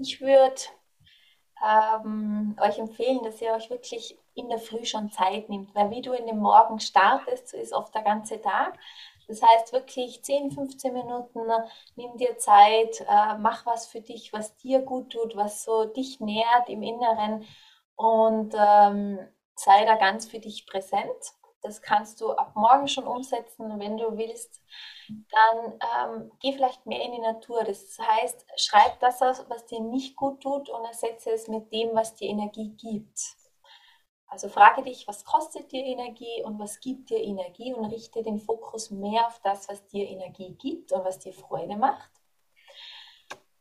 ich würde ähm, euch empfehlen, dass ihr euch wirklich in der Früh schon Zeit nimmt, weil wie du in den Morgen startest, so ist oft der ganze Tag. Das heißt wirklich 10, 15 Minuten, nimm dir Zeit, äh, mach was für dich, was dir gut tut, was so dich nährt im Inneren und ähm, sei da ganz für dich präsent. Das kannst du ab morgen schon umsetzen, wenn du willst. Dann ähm, geh vielleicht mehr in die Natur. Das heißt, schreib das aus, was dir nicht gut tut und ersetze es mit dem, was dir Energie gibt. Also frage dich, was kostet dir Energie und was gibt dir Energie und richte den Fokus mehr auf das, was dir Energie gibt und was dir Freude macht.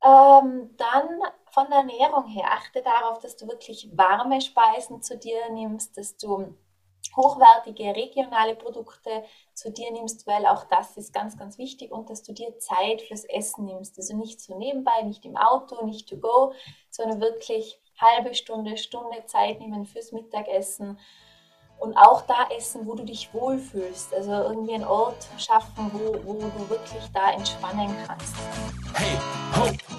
Ähm, dann von der Ernährung her, achte darauf, dass du wirklich warme Speisen zu dir nimmst, dass du hochwertige regionale Produkte zu dir nimmst, weil auch das ist ganz, ganz wichtig und dass du dir Zeit fürs Essen nimmst. Also nicht so nebenbei, nicht im Auto, nicht to go, sondern wirklich halbe Stunde, Stunde Zeit nehmen fürs Mittagessen und auch da essen, wo du dich wohlfühlst. Also irgendwie einen Ort schaffen, wo, wo du wirklich da entspannen kannst. Hey, ho,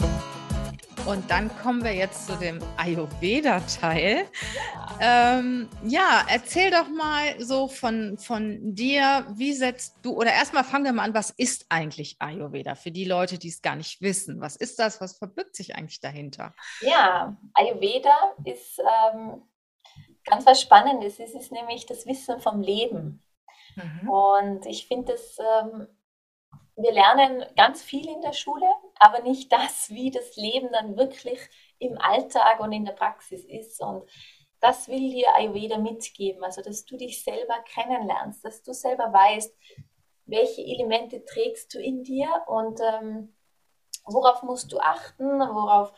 Und dann kommen wir jetzt zu dem Ayurveda-Teil. Ja. Ähm, ja, erzähl doch mal so von, von dir, wie setzt du, oder erstmal fangen wir mal an, was ist eigentlich Ayurveda für die Leute, die es gar nicht wissen? Was ist das? Was verbirgt sich eigentlich dahinter? Ja, Ayurveda ist ähm, ganz was Spannendes. Es ist nämlich das Wissen vom Leben. Mhm. Und ich finde es. Ähm, wir lernen ganz viel in der Schule, aber nicht das, wie das Leben dann wirklich im Alltag und in der Praxis ist. Und das will dir Ayurveda mitgeben, also dass du dich selber kennenlernst, dass du selber weißt, welche Elemente trägst du in dir und ähm, worauf musst du achten, worauf,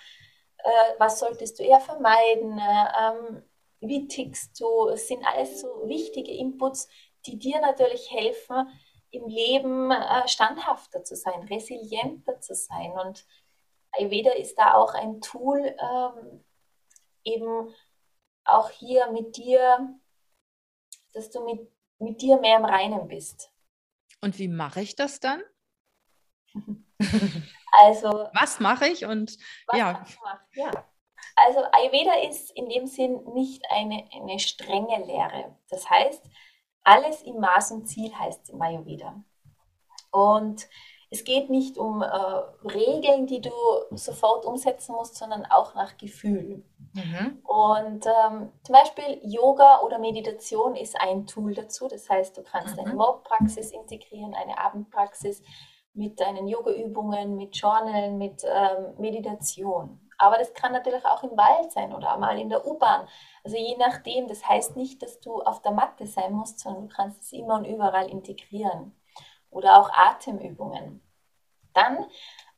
äh, was solltest du eher vermeiden, ähm, wie tickst du. Es sind alles so wichtige Inputs, die dir natürlich helfen, im Leben äh, standhafter zu sein, resilienter zu sein. Und Ayurveda ist da auch ein Tool, ähm, eben auch hier mit dir, dass du mit, mit dir mehr im Reinen bist. Und wie mache ich das dann? also. Was mache ich und ja. ja. Also Ayurveda ist in dem Sinn nicht eine, eine strenge Lehre. Das heißt, alles im Maß und Ziel heißt es im Ayurveda. Und es geht nicht um äh, Regeln, die du sofort umsetzen musst, sondern auch nach Gefühl. Mhm. Und ähm, zum Beispiel Yoga oder Meditation ist ein Tool dazu. Das heißt, du kannst mhm. eine Morgenpraxis integrieren, eine Abendpraxis mit deinen Yoga-Übungen, mit Journalen, mit ähm, Meditation. Aber das kann natürlich auch im Wald sein oder mal in der U-Bahn. Also je nachdem, das heißt nicht, dass du auf der Matte sein musst, sondern du kannst es immer und überall integrieren. Oder auch Atemübungen. Dann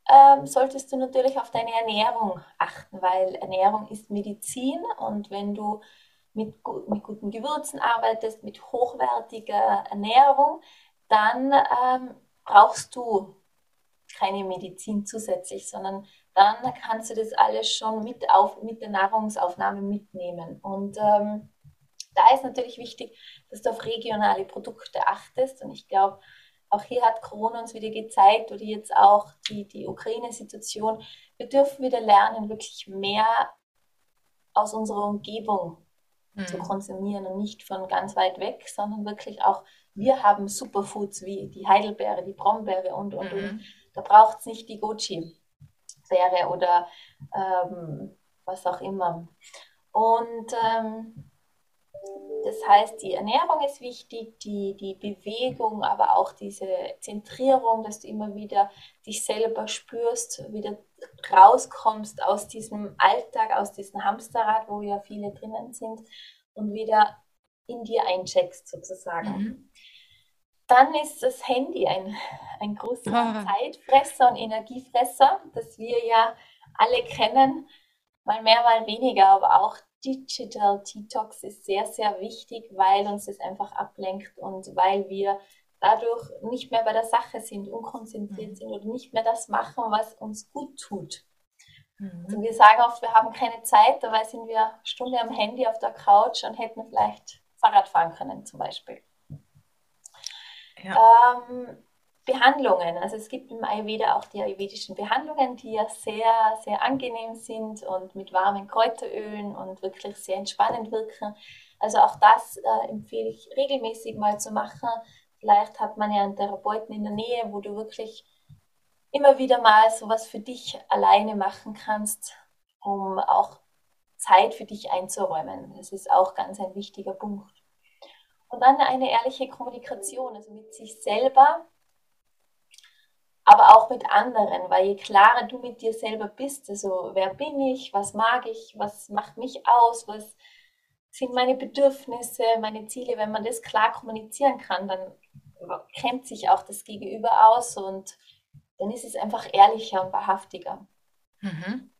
ähm, solltest du natürlich auf deine Ernährung achten, weil Ernährung ist Medizin und wenn du mit, mit guten Gewürzen arbeitest, mit hochwertiger Ernährung, dann ähm, brauchst du keine Medizin zusätzlich, sondern dann kannst du das alles schon mit, auf, mit der Nahrungsaufnahme mitnehmen. Und ähm, da ist natürlich wichtig, dass du auf regionale Produkte achtest. Und ich glaube, auch hier hat Corona uns wieder gezeigt, oder jetzt auch die, die Ukraine-Situation, wir dürfen wieder lernen, wirklich mehr aus unserer Umgebung mhm. zu konsumieren und nicht von ganz weit weg, sondern wirklich auch, wir haben Superfoods wie die Heidelbeere, die Brombeere und, und, mhm. und. Da braucht es nicht die Goji wäre oder ähm, was auch immer. Und ähm, das heißt, die Ernährung ist wichtig, die, die Bewegung, aber auch diese Zentrierung, dass du immer wieder dich selber spürst, wieder rauskommst aus diesem Alltag, aus diesem Hamsterrad, wo ja viele drinnen sind und wieder in dir eincheckst sozusagen. Mhm. Dann ist das Handy ein, ein großer ah. Zeitfresser und Energiefresser, das wir ja alle kennen, mal mehr, mal weniger, aber auch Digital Detox ist sehr, sehr wichtig, weil uns das einfach ablenkt und weil wir dadurch nicht mehr bei der Sache sind, unkonzentriert mhm. sind oder nicht mehr das machen, was uns gut tut. Mhm. Also wir sagen oft, wir haben keine Zeit, dabei sind wir eine Stunde am Handy auf der Couch und hätten vielleicht Fahrrad fahren können zum Beispiel. Ja. Ähm, Behandlungen. Also es gibt im Ayurveda auch die ayurvedischen Behandlungen, die ja sehr, sehr angenehm sind und mit warmen Kräuterölen und wirklich sehr entspannend wirken. Also auch das äh, empfehle ich regelmäßig mal zu machen. Vielleicht hat man ja einen Therapeuten in der Nähe, wo du wirklich immer wieder mal sowas für dich alleine machen kannst, um auch Zeit für dich einzuräumen. Das ist auch ganz ein wichtiger Punkt. Und dann eine ehrliche Kommunikation, also mit sich selber aber auch mit anderen, weil je klarer du mit dir selber bist, also wer bin ich, was mag ich, was macht mich aus, was sind meine Bedürfnisse, meine Ziele, wenn man das klar kommunizieren kann, dann kennt sich auch das Gegenüber aus und dann ist es einfach ehrlicher und wahrhaftiger. Mhm.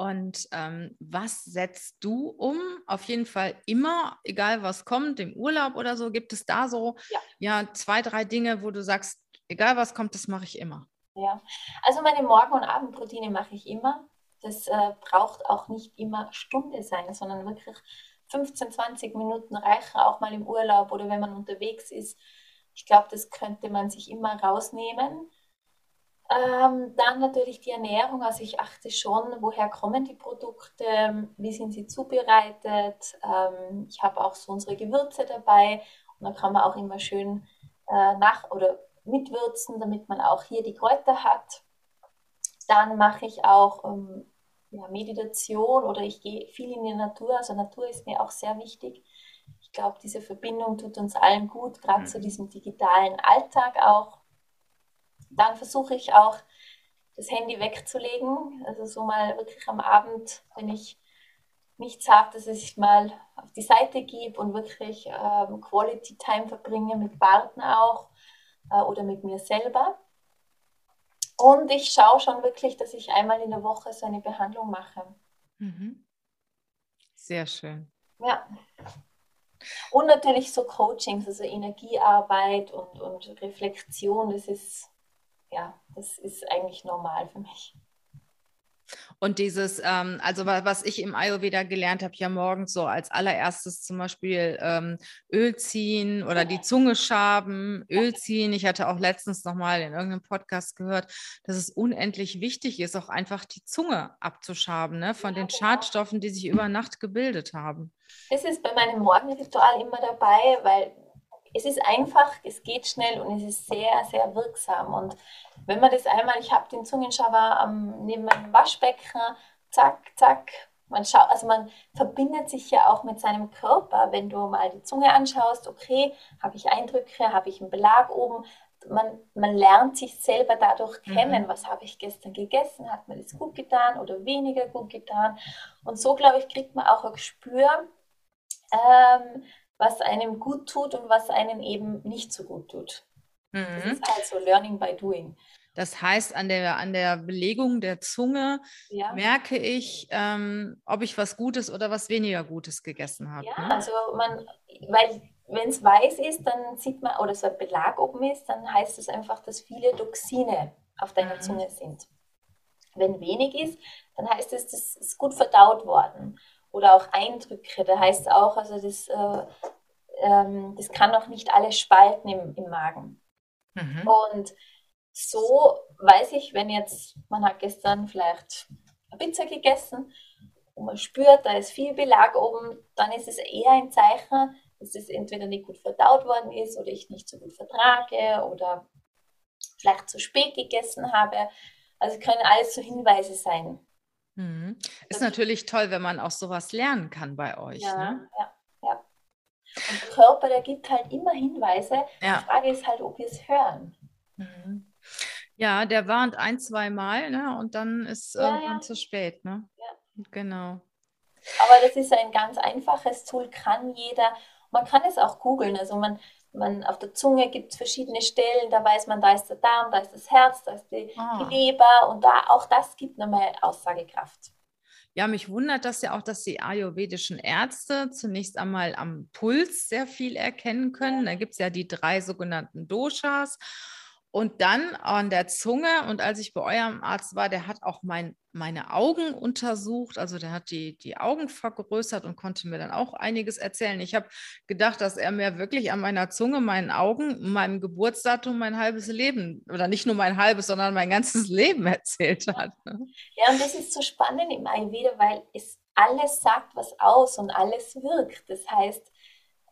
Und ähm, was setzt du um? Auf jeden Fall immer, egal was kommt, im Urlaub oder so, gibt es da so ja. ja zwei, drei Dinge, wo du sagst, Egal was kommt, das mache ich immer. Ja, also meine Morgen- und Abendroutine mache ich immer. Das äh, braucht auch nicht immer Stunde sein, sondern wirklich 15, 20 Minuten reichen auch mal im Urlaub oder wenn man unterwegs ist. Ich glaube, das könnte man sich immer rausnehmen. Ähm, dann natürlich die Ernährung. Also ich achte schon, woher kommen die Produkte, wie sind sie zubereitet. Ähm, ich habe auch so unsere Gewürze dabei und da kann man auch immer schön äh, nach oder mitwürzen, damit man auch hier die Kräuter hat. Dann mache ich auch ähm, ja, Meditation oder ich gehe viel in die Natur. Also Natur ist mir auch sehr wichtig. Ich glaube, diese Verbindung tut uns allen gut, gerade mhm. zu diesem digitalen Alltag auch. Dann versuche ich auch, das Handy wegzulegen. Also so mal wirklich am Abend, wenn ich nichts habe, dass ich mal auf die Seite gebe und wirklich ähm, Quality Time verbringe mit Partner auch äh, oder mit mir selber. Und ich schaue schon wirklich, dass ich einmal in der Woche so eine Behandlung mache. Mhm. Sehr schön. Ja. Und natürlich so Coachings, also Energiearbeit und, und Reflexion, das ist, ja, das ist eigentlich normal für mich. Und dieses, ähm, also was ich im Ayurveda gelernt habe, ja morgens so als allererstes zum Beispiel ähm, Öl ziehen oder die Zunge schaben, Öl ziehen. Ich hatte auch letztens nochmal in irgendeinem Podcast gehört, dass es unendlich wichtig ist, auch einfach die Zunge abzuschaben, ne, von den genau. Schadstoffen, die sich über Nacht gebildet haben. Das ist bei meinem Morgenritual immer dabei, weil es ist einfach, es geht schnell und es ist sehr, sehr wirksam. Und wenn man das einmal, ich habe den Zungenschaber am, neben meinem Waschbecken, zack, zack, man schaut, also man verbindet sich ja auch mit seinem Körper, wenn du mal die Zunge anschaust, okay, habe ich Eindrücke, habe ich einen Belag oben, man, man lernt sich selber dadurch mhm. kennen, mhm. was habe ich gestern gegessen, hat mir das gut getan oder weniger gut getan. Und so, glaube ich, kriegt man auch ein Gespür, ähm, was einem gut tut und was einem eben nicht so gut tut. Mhm. Das ist halt so Learning by Doing. Das heißt, an der, an der Belegung der Zunge ja. merke ich, ähm, ob ich was Gutes oder was weniger Gutes gegessen habe. Ja, ne? also man, weil wenn es weiß ist, dann sieht man, oder so ein Belag oben ist, dann heißt es einfach, dass viele Toxine auf deiner mhm. Zunge sind. Wenn wenig ist, dann heißt es, das ist gut verdaut worden oder auch Eindrücke. Da heißt auch, also das, äh, ähm, das kann auch nicht alles spalten im, im Magen. Mhm. Und so weiß ich, wenn jetzt, man hat gestern vielleicht eine Pizza gegessen und man spürt, da ist viel Belag oben, dann ist es eher ein Zeichen, dass es entweder nicht gut verdaut worden ist oder ich nicht so gut vertrage oder vielleicht zu spät gegessen habe. Also können alles so Hinweise sein. Mhm. Ist natürlich toll, wenn man auch sowas lernen kann bei euch. Ja, ne? ja, ja. Und der Körper, der gibt halt immer Hinweise. Ja. Die Frage ist halt, ob wir es hören. Mhm. Ja, der warnt ein, zwei Mal ne? und dann ist ja, irgendwann ja. zu spät. Ne? Ja. Genau. Aber das ist ein ganz einfaches Tool, kann jeder. Man kann es auch googeln. Also man, man auf der Zunge gibt es verschiedene Stellen, da weiß man, da ist der Darm, da ist das Herz, da ist die, ah. die Leber und da auch das gibt nochmal Aussagekraft. Ja, mich wundert das ja auch, dass die ayurvedischen Ärzte zunächst einmal am Puls sehr viel erkennen können. Da gibt es ja die drei sogenannten Doshas. Und dann an der Zunge, und als ich bei eurem Arzt war, der hat auch mein, meine Augen untersucht, also der hat die, die Augen vergrößert und konnte mir dann auch einiges erzählen. Ich habe gedacht, dass er mir wirklich an meiner Zunge, meinen Augen, meinem Geburtsdatum mein halbes Leben, oder nicht nur mein halbes, sondern mein ganzes Leben erzählt hat. Ne? Ja, und das ist so spannend im Ayurveda, weil es alles sagt was aus und alles wirkt. Das heißt,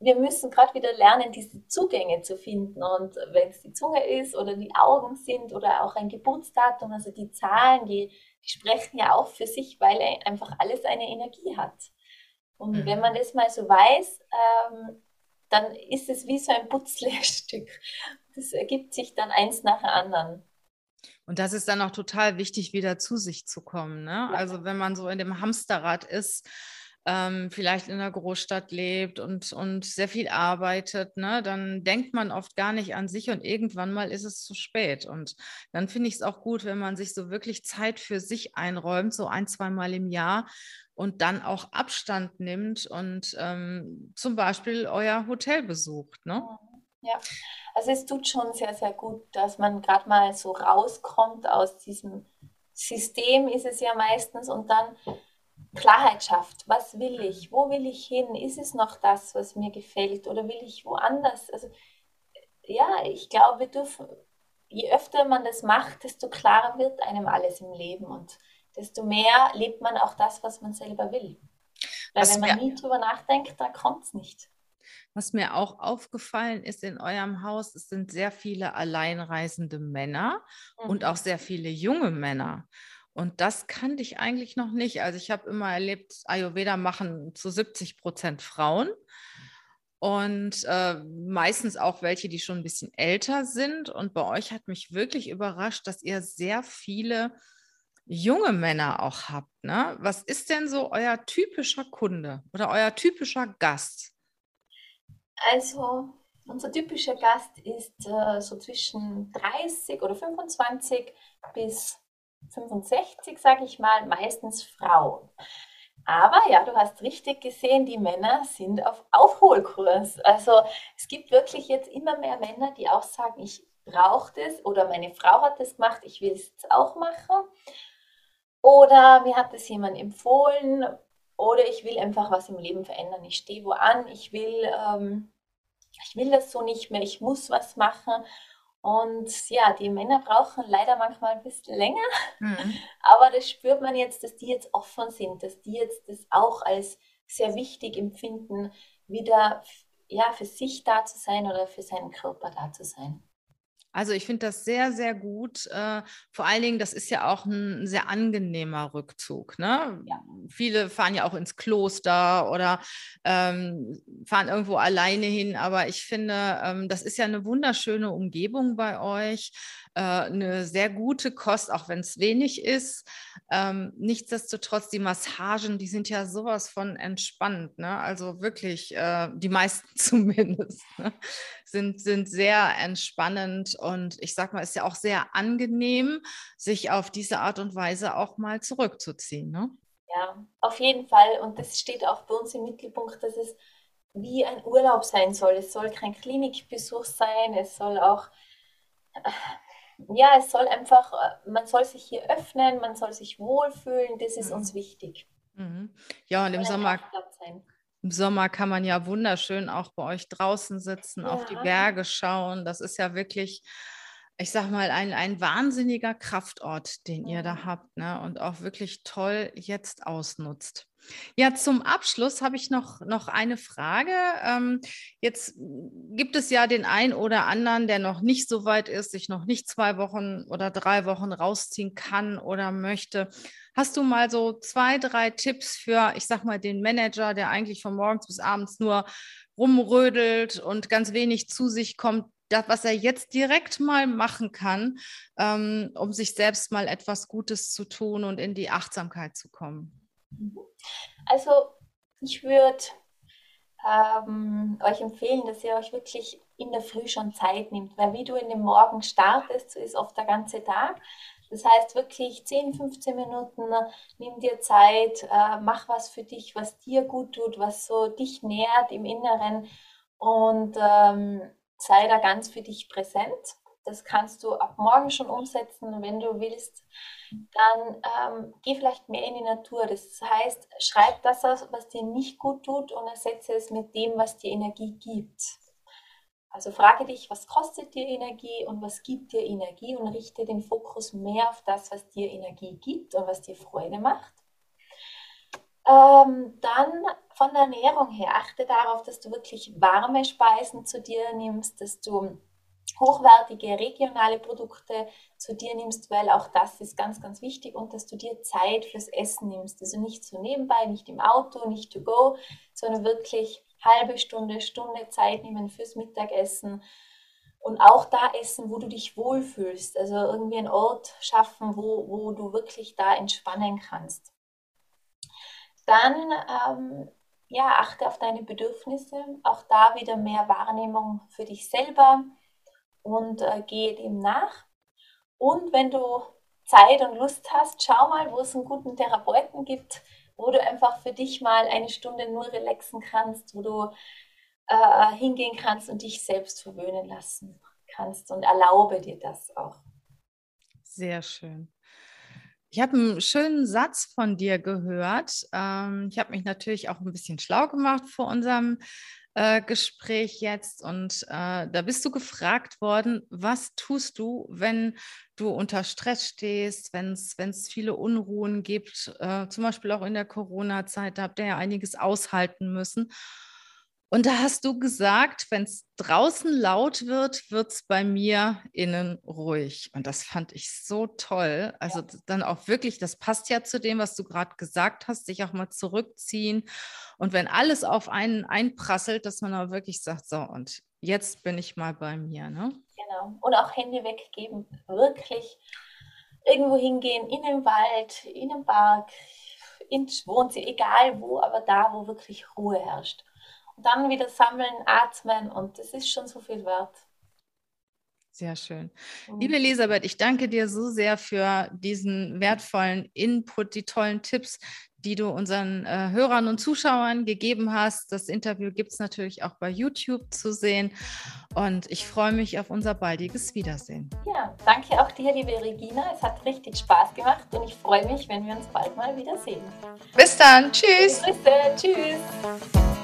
wir müssen gerade wieder lernen, diese Zugänge zu finden. Und wenn es die Zunge ist oder die Augen sind oder auch ein Geburtsdatum, also die Zahlen, die, die sprechen ja auch für sich, weil einfach alles eine Energie hat. Und mhm. wenn man das mal so weiß, ähm, dann ist es wie so ein Putzlehrstück. Das ergibt sich dann eins nach dem anderen. Und das ist dann auch total wichtig, wieder zu sich zu kommen. Ne? Ja. Also wenn man so in dem Hamsterrad ist, ähm, vielleicht in einer Großstadt lebt und, und sehr viel arbeitet, ne, dann denkt man oft gar nicht an sich und irgendwann mal ist es zu spät. Und dann finde ich es auch gut, wenn man sich so wirklich Zeit für sich einräumt, so ein, zweimal im Jahr und dann auch Abstand nimmt und ähm, zum Beispiel euer Hotel besucht. Ne? Ja, also es tut schon sehr, sehr gut, dass man gerade mal so rauskommt aus diesem System, ist es ja meistens, und dann Klarheit schafft. Was will ich? Wo will ich hin? Ist es noch das, was mir gefällt? Oder will ich woanders? Also, ja, ich glaube, wir dürfen, je öfter man das macht, desto klarer wird einem alles im Leben und desto mehr lebt man auch das, was man selber will. Weil was wenn man nie drüber nachdenkt, da kommt es nicht. Was mir auch aufgefallen ist in eurem Haus, es sind sehr viele alleinreisende Männer mhm. und auch sehr viele junge Männer. Und das kannte ich eigentlich noch nicht. Also ich habe immer erlebt, Ayurveda machen zu 70 Prozent Frauen und äh, meistens auch welche, die schon ein bisschen älter sind. Und bei euch hat mich wirklich überrascht, dass ihr sehr viele junge Männer auch habt. Ne? Was ist denn so euer typischer Kunde oder euer typischer Gast? Also unser typischer Gast ist äh, so zwischen 30 oder 25 bis 65, sage ich mal, meistens Frauen. Aber ja, du hast richtig gesehen, die Männer sind auf Aufholkurs. Also es gibt wirklich jetzt immer mehr Männer, die auch sagen, ich brauche das oder meine Frau hat das gemacht, ich will es auch machen. Oder mir hat das jemand empfohlen oder ich will einfach was im Leben verändern. Ich stehe wo an, ich will, ähm, ich will das so nicht mehr, ich muss was machen. Und ja, die Männer brauchen leider manchmal ein bisschen länger, mhm. aber das spürt man jetzt, dass die jetzt offen sind, dass die jetzt das auch als sehr wichtig empfinden, wieder ja, für sich da zu sein oder für seinen Körper da zu sein. Also ich finde das sehr, sehr gut. Äh, vor allen Dingen, das ist ja auch ein sehr angenehmer Rückzug. Ne? Ja. Viele fahren ja auch ins Kloster oder ähm, fahren irgendwo alleine hin. Aber ich finde, ähm, das ist ja eine wunderschöne Umgebung bei euch. Äh, eine sehr gute Kost, auch wenn es wenig ist. Ähm, nichtsdestotrotz, die Massagen, die sind ja sowas von entspannt. Ne? Also wirklich, äh, die meisten zumindest, ne? sind, sind sehr entspannend und ich sag mal, ist ja auch sehr angenehm, sich auf diese Art und Weise auch mal zurückzuziehen. Ne? Ja, auf jeden Fall. Und das steht auch bei uns im Mittelpunkt, dass es wie ein Urlaub sein soll. Es soll kein Klinikbesuch sein, es soll auch ja, es soll einfach, äh, man soll sich hier öffnen, man soll sich wohlfühlen, das ist mhm. uns wichtig. Mhm. Ja, und im Sommer, im Sommer kann man ja wunderschön auch bei euch draußen sitzen, ja. auf die Berge schauen. Das ist ja wirklich, ich sag mal, ein, ein wahnsinniger Kraftort, den ihr da habt ne? und auch wirklich toll jetzt ausnutzt. Ja, zum Abschluss habe ich noch, noch eine Frage. Ähm, jetzt gibt es ja den einen oder anderen, der noch nicht so weit ist, sich noch nicht zwei Wochen oder drei Wochen rausziehen kann oder möchte. Hast du mal so zwei, drei Tipps für, ich sag mal, den Manager, der eigentlich von morgens bis abends nur rumrödelt und ganz wenig zu sich kommt, das, was er jetzt direkt mal machen kann, ähm, um sich selbst mal etwas Gutes zu tun und in die Achtsamkeit zu kommen? Also ich würde ähm, euch empfehlen, dass ihr euch wirklich in der Früh schon Zeit nimmt, weil wie du in den Morgen startest, so ist oft der ganze Tag. Das heißt wirklich 10, 15 Minuten, nimm dir Zeit, äh, mach was für dich, was dir gut tut, was so dich nährt im Inneren und ähm, sei da ganz für dich präsent. Das kannst du ab morgen schon umsetzen, wenn du willst. Dann ähm, geh vielleicht mehr in die Natur. Das heißt, schreib das aus, was dir nicht gut tut und ersetze es mit dem, was dir Energie gibt. Also frage dich, was kostet dir Energie und was gibt dir Energie und richte den Fokus mehr auf das, was dir Energie gibt und was dir Freude macht. Ähm, dann von der Ernährung her, achte darauf, dass du wirklich warme Speisen zu dir nimmst, dass du hochwertige regionale Produkte zu dir nimmst, weil auch das ist ganz, ganz wichtig und dass du dir Zeit fürs Essen nimmst. Also nicht so nebenbei, nicht im Auto, nicht to go, sondern wirklich halbe Stunde, Stunde Zeit nehmen fürs Mittagessen und auch da essen, wo du dich wohlfühlst. Also irgendwie einen Ort schaffen, wo, wo du wirklich da entspannen kannst. Dann ähm, ja, achte auf deine Bedürfnisse, auch da wieder mehr Wahrnehmung für dich selber und äh, gehe dem nach. Und wenn du Zeit und Lust hast, schau mal, wo es einen guten Therapeuten gibt, wo du einfach für dich mal eine Stunde nur relaxen kannst, wo du äh, hingehen kannst und dich selbst verwöhnen lassen kannst und erlaube dir das auch. Sehr schön. Ich habe einen schönen Satz von dir gehört. Ähm, ich habe mich natürlich auch ein bisschen schlau gemacht vor unserem äh, Gespräch jetzt und äh, da bist du gefragt worden, was tust du, wenn du unter Stress stehst, wenn es viele Unruhen gibt, äh, zum Beispiel auch in der Corona-Zeit, da habt ihr ja einiges aushalten müssen. Und da hast du gesagt, wenn es draußen laut wird, wird es bei mir innen ruhig. Und das fand ich so toll. Also ja. dann auch wirklich, das passt ja zu dem, was du gerade gesagt hast, sich auch mal zurückziehen. Und wenn alles auf einen einprasselt, dass man auch wirklich sagt, so, und jetzt bin ich mal bei mir. Ne? Genau. Und auch Hände weggeben. Wirklich irgendwo hingehen, in den Wald, in den Park, ins Wohnzimmer, egal wo, aber da, wo wirklich Ruhe herrscht dann wieder sammeln, atmen und das ist schon so viel wert. Sehr schön. Mhm. Liebe Elisabeth, ich danke dir so sehr für diesen wertvollen Input, die tollen Tipps, die du unseren äh, Hörern und Zuschauern gegeben hast. Das Interview gibt es natürlich auch bei YouTube zu sehen. Und ich freue mich auf unser baldiges Wiedersehen. Ja, danke auch dir, liebe Regina. Es hat richtig Spaß gemacht und ich freue mich, wenn wir uns bald mal wiedersehen. Bis dann. Tschüss. Grüße. Tschüss.